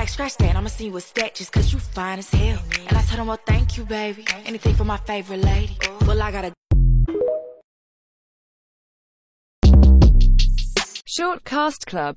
fact, scratch that. I'ma see you a stat just cause you fine as hell. And I told him, well, thank you, baby. Anything for my favorite lady. Well, I gotta. Short Cast Club